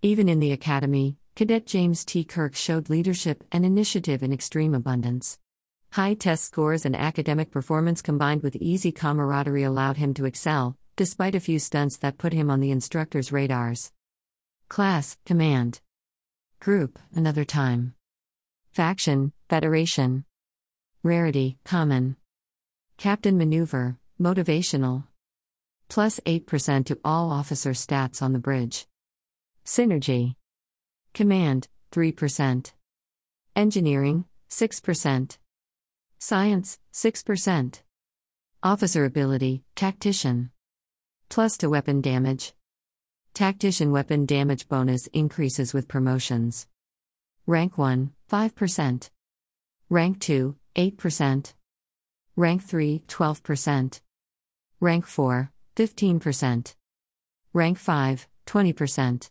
Even in the academy, Cadet James T. Kirk showed leadership and initiative in extreme abundance. High test scores and academic performance combined with easy camaraderie allowed him to excel, despite a few stunts that put him on the instructor's radars. Class, Command. Group, Another Time. Faction, Federation. Rarity, Common. Captain Maneuver, Motivational. Plus 8% to all officer stats on the bridge. Synergy. Command, 3%. Engineering, 6%. Science, 6%. Officer ability, Tactician. Plus to weapon damage. Tactician weapon damage bonus increases with promotions. Rank 1, 5%. Rank 2, 8%. Rank 3, 12%. Rank 4, 15%. Rank 5, 20%.